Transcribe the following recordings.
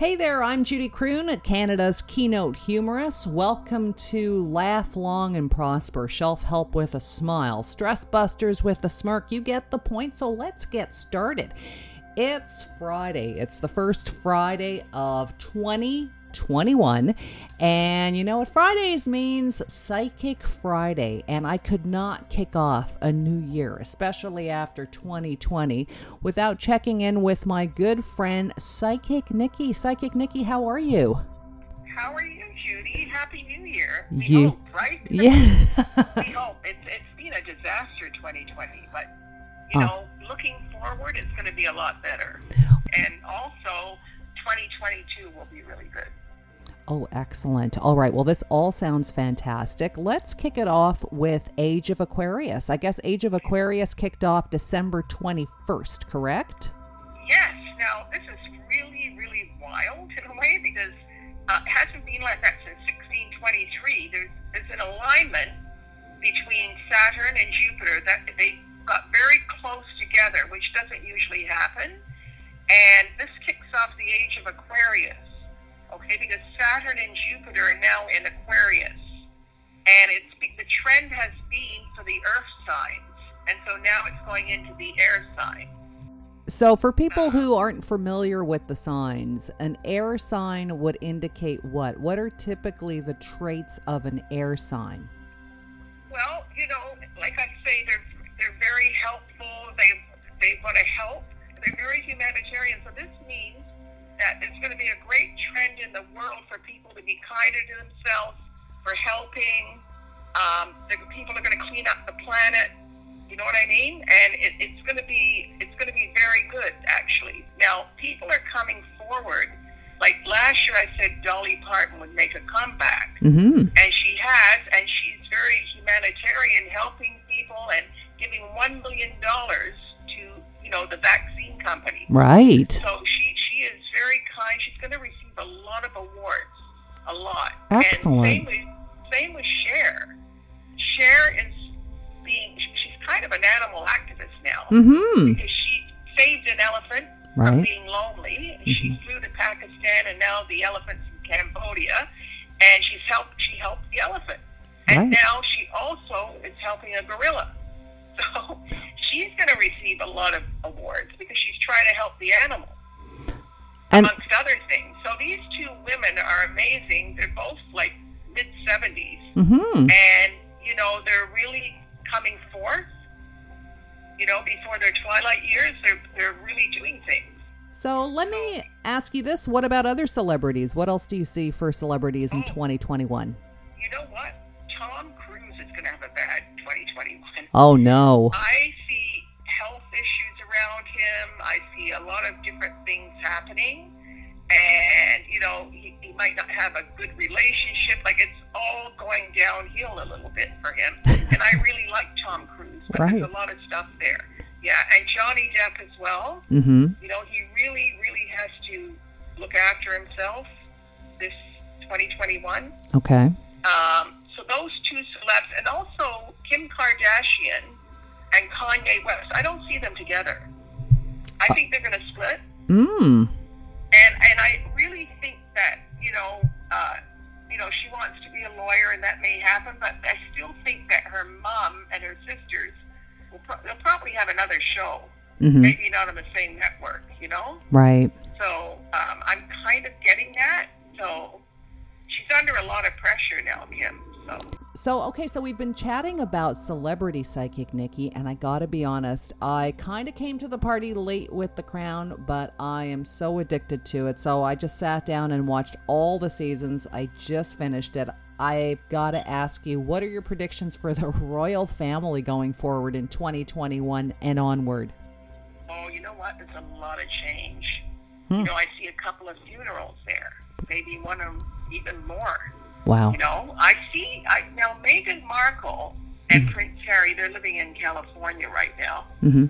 Hey there, I'm Judy Croon, Canada's keynote humorist. Welcome to Laugh Long and Prosper, Shelf Help with a Smile, Stress Busters with a Smirk. You get the point, so let's get started. It's Friday. It's the first Friday of 20 21. And you know what Fridays means? Psychic Friday. And I could not kick off a new year, especially after 2020, without checking in with my good friend, Psychic Nikki. Psychic Nikki, how are you? How are you, Judy? Happy New Year. We You- hope, right? Yeah. we hope. It's, it's been a disaster 2020, but, you Oh. know, looking forward, it's going to be a lot better. And also, 2022 will be really good. Oh, excellent. All right. Well, this all sounds fantastic. Let's kick it off with Age of Aquarius. I guess Age of Aquarius kicked off December 21st, correct? Yes. Now, this is really, really wild in a way because uh, it hasn't been like that since 1623. There's, there's an alignment between Saturn and Jupiter that they And Jupiter are now in Aquarius. And it's the trend has been for the earth signs. And so now it's going into the air sign. So, for people who uh-huh. aren't familiar with the signs, an air sign would indicate what? What are typically the traits of an air sign? Well, you know, like I say, they're they're very helpful. They they want to help. They're very humanitarian. So this means that there's going to be a great trend in the world for people to be kinder to themselves, for helping. Um, the people are going to clean up the planet. You know what I mean? And it, it's going to be it's going to be very good actually. Now people are coming forward. Like last year, I said Dolly Parton would make a comeback Mm-hmm. and she has, and she's very humanitarian, helping people and giving one million dollars to you know the vaccine company. Right. So Excellent. Same with same with Cher. Cher is being she's kind of an animal activist now Mm-hmm. because she saved an elephant from being lonely. She flew to Pakistan and now the elephant's in Cambodia, and she's helped. She helped the elephant, and Right. now she also is helping a gorilla. So she's going to receive a lot of awards because she's trying to help the animal, And amongst other things. So these two women are amazing. They're both like mid seventies, mm-hmm. and you know they're really coming forth. You know, before their twilight years, they're they're really doing things. So let me ask you this: What about other celebrities? What else do you see for celebrities in Oh. 2021? You know what? Tom Cruise is going to have a bad 2021. Oh no. I him. I see a lot of different things happening. And, you know, he, he might not have a good relationship. Like, it's all going downhill a little bit for him. And I really like Tom Cruise, but Right. there's a lot of stuff there. Yeah, and Johnny Depp as well. Mm-hmm. You know, he really, really has to look after himself this 2021. Okay. Um, so those two celebs, and also Kim Kardashian and Kanye West. I don't see them together. I think they're going to split, Mm. and and I really think that you know, uh, you know, she wants to be a lawyer, and that may happen. But I still think that her mom and her sisters will pro- they'll probably have another show, Mm-hmm. maybe not on the same network. You know, Right. so um, I'm kind of getting that. So she's under a lot of pressure now, Kim. So. Okay, so we've been chatting about celebrity psychic Nikki, and I gotta be honest, I kind of came to the party late with The Crown, but I am so addicted to it. So, I just sat down and watched all the seasons. I just finished it. I've got to ask you, what are your predictions for the royal family going forward in 2021 and onward? Oh, you know what? There's a lot of change. Hmm. You know, I see a couple of funerals there. Maybe one of even more. Wow. You know, I see. I now Meghan Markle and Mm-hmm. Prince Harry. They're living in California right now. Mm-hmm.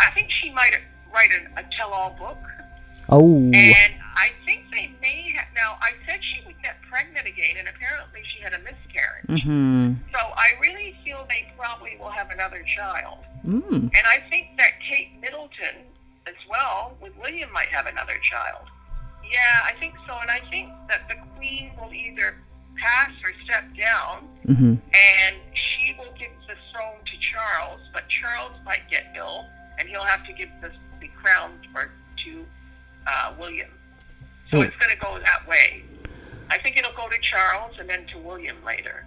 I think she might write a, a tell-all book, Oh. and I think they may. Ha- now, I said she would get pregnant again, and apparently she had a miscarriage. Mm-hmm. So I really feel they probably will have another child. Mm. And I think that Kate Middleton, as well, with William, might have another child. Yeah, I think so, and I think that the Queen will either pass or step down, Mm-hmm. and she will give the throne to Charles, but Charles might get ill, and he'll have to give the, the crown or to uh, William. So Oh. it's going to go that way. I think it'll go to Charles and then to William later.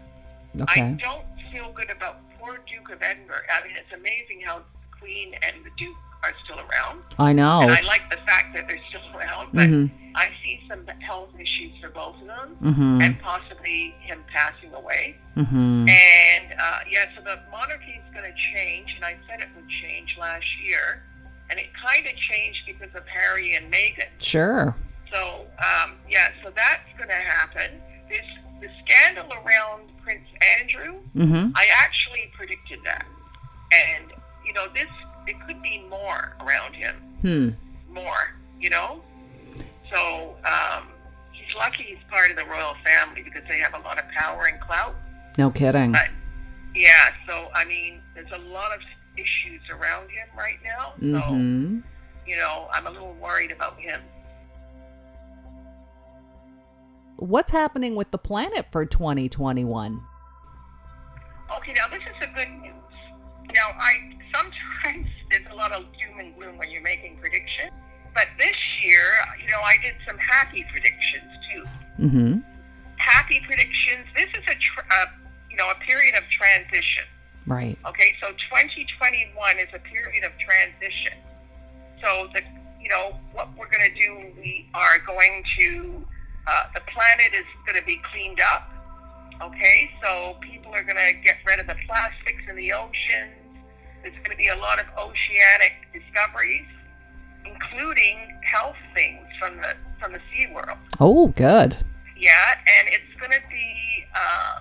I don't feel good about poor Duke of Edinburgh. I mean, it's amazing how the Queen and the Duke are still around. I know. And I like the fact that they're still around, but Mhm. I see some health issues for both of them Mhm. and possibly him passing away. Mhm. And uh, yeah, so the monarchy is going to change, and I said it would change last year, and it kind of changed because of Harry and Meghan. Sure. So um, yeah, so that's going to happen. There's the scandal around Prince Andrew. Mhm. I actually predicted that, and you know this Hmm. more. You know, so um, he's lucky he's part of the royal family because they have a lot of power and clout. No kidding. But yeah, so I mean, there's a lot of issues around him right now. So Mhm. you know, I'm a little worried about him. What's happening with the planet for 2021? Okay, now this is a good news. Now, I sometimes there's a lot of when you're making predictions, but this year, you know, I did some happy predictions too. Mhm. Happy predictions. This is a, tr- uh, you know, a period of transition. Right. Okay, so 2021 is a period of transition. So the, you know, what we're going to do, we are going to, uh, the planet is going to be cleaned up. Okay, so people are going to get rid of the plastics in the oceans. There's going to be a lot of oceanic discoveries, Oh, good. Yeah, and it's going to be, uh,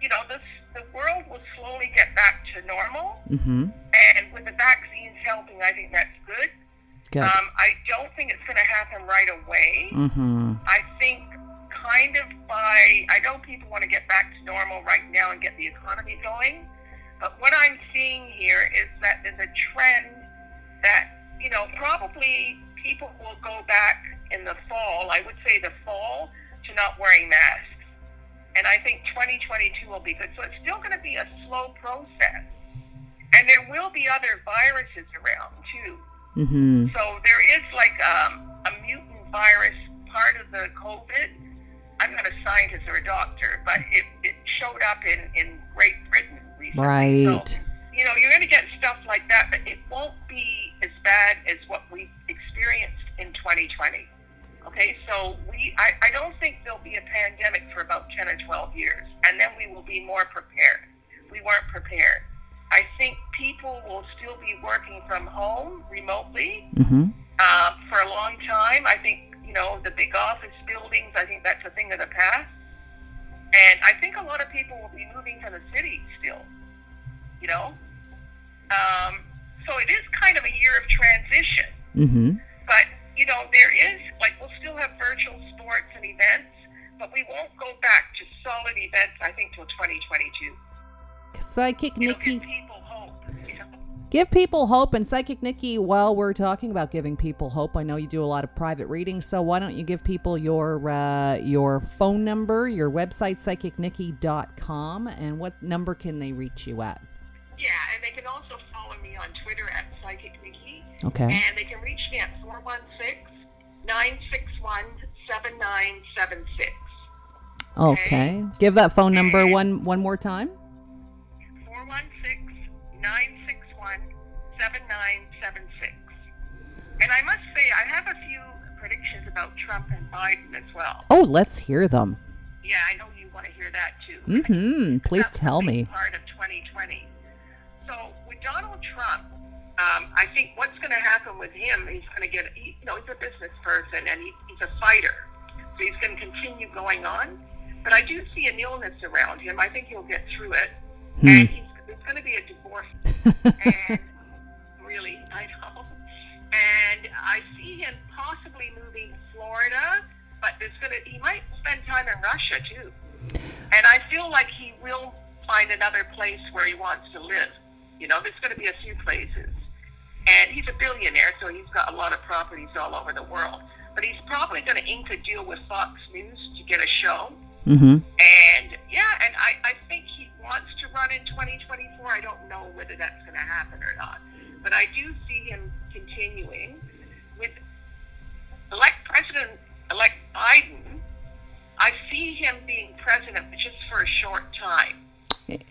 you know, this the world will slowly get back to normal, Mm-hmm. and with the vaccines helping, I think that's good. Good. Um, I don't think it's going to happen right away. Mm-hmm. I think kind of by I know people want to get back to normal right now and get the economy going, but what I'm seeing here is that there's a trend that you know probably people will go back in the fall. I would say the fall to not wearing masks, and I think 2022 will be good. So it's still going to be a slow process, and there will be other viruses around too. Mhm. So there is like um, a mutant virus part of the COVID. I'm not a scientist or a doctor, but it, it showed up in, in Great Britain recently. Right. So, you know, you're going to get stuff like that, but it won't be as bad as what we experienced in 2020. Okay, so we I, I don't think there'll be a pandemic for about 10 or 12 years, and then we will be more prepared. We weren't prepared. I think people will still be working from home remotely Mhm. uh, for a long time. I think, you know, the big office buildings, I think that's a thing of the past. And I think a lot of people will be moving to the city still, you know? Um, so it is kind of a year of transition. Mhm. But, you know, there is, like, we'll still have virtual sports and events, but we won't go back to solid events, I think, till 2022. Psychic It'll Nikki, give people hope, you know? give people hope. And Psychic Nikki, while we're talking about giving people hope, I know you do a lot of private readings. So why don't you give people your uh, your phone number, your website, psychicnikki.com, and what number can they reach you at? Yeah, can also follow me on Twitter at Psychic Nikki. Okay. And they can reach me at 416 961 7976. Okay. Give that phone number one one more time. 416 961 7976. And I must say, I have a few predictions about Trump and Biden as well. Oh, let's hear them. Yeah, I know you want to hear that too. Mm-hmm. Please That's tell me. Part of 2020. So with Donald Trump, um, I think what's going to happen with him, he's going to get, he, you know, he's a business person and he, he's a fighter. So he's going to continue going on. But I do see an illness around him. I think he'll get through it. Hmm. And he's, it's going to be a divorce. and really, I know. And I see him possibly moving to Florida, but there's going to, he might spend time in Russia too. And I feel like he will find another place where he wants to live. You know, there's going to be a few places. And he's a billionaire, so he's got a lot of properties all over the world. but he's probably going to ink a deal with Fox News to get a show. Mm-hmm. And yeah, and I, I think he wants to run in 2024. I don't know whether that's going to happen or not, but I do see him continuing with elect President elect Biden. I see him being president, but just for a short time.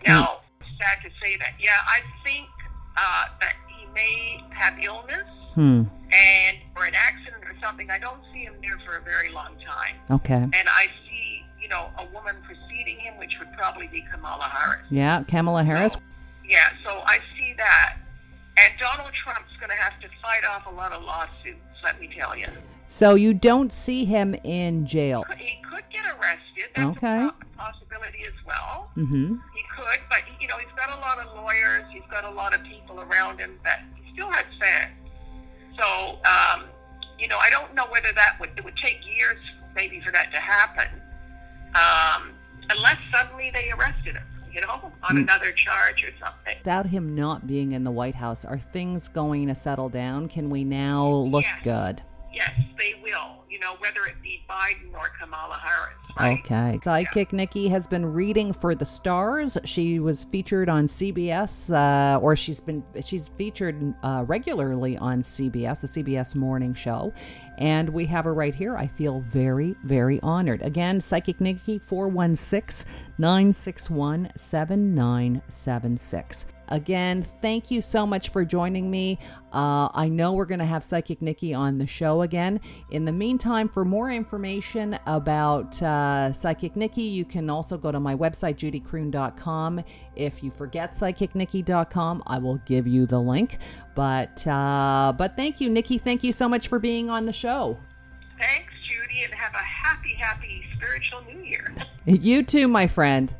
Now, sad to say that. Yeah, I think uh, that he may have illness Hmm. and or an accident or something. I don't see him there for a very long time. Okay. And I see, you know, a woman preceding him, which would probably be Kamala Harris. Yeah, Kamala Harris. Yeah, so I see that. And Donald Trump's going to have to fight off a lot of lawsuits, let me tell you. So you don't see him in jail. Could- He could get arrested. That's Okay. a possibility as well. Mm-hmm. He could, but, know, he's got a lot of lawyers. He's got a lot of people around him that he still has fans. So, um, you know, I don't know whether that would, it would take years maybe for that to happen. Um, unless suddenly they arrested him, you know, on Mm. another charge or something. Without him not being in the White House, are things going to settle down? Can we now look Yes. good? Yes, they will, you know, whether it be Biden or Kamala Harris, right? Okay. Psychic Nikki has been reading for the stars. She was featured on CBS, uh, or she's been she's featured uh, regularly on CBS, the CBS Morning Show, and we have her right here. I feel very very honored. Again, Psychic Nikki 416 961 7976. Again, thank you so much for joining me. Uh, I know we're going to have Psychic Nikki on the show again. In the meantime, for more information about uh, Psychic Nikki, you can also go to my website, judycroon.com. If you forget psychicnikki.com, I will give you the link. But uh, but thank you, Nikki. Thank you so much for being on the show. Thanks, Judy, and have a happy, happy spiritual new year. You too, my friend.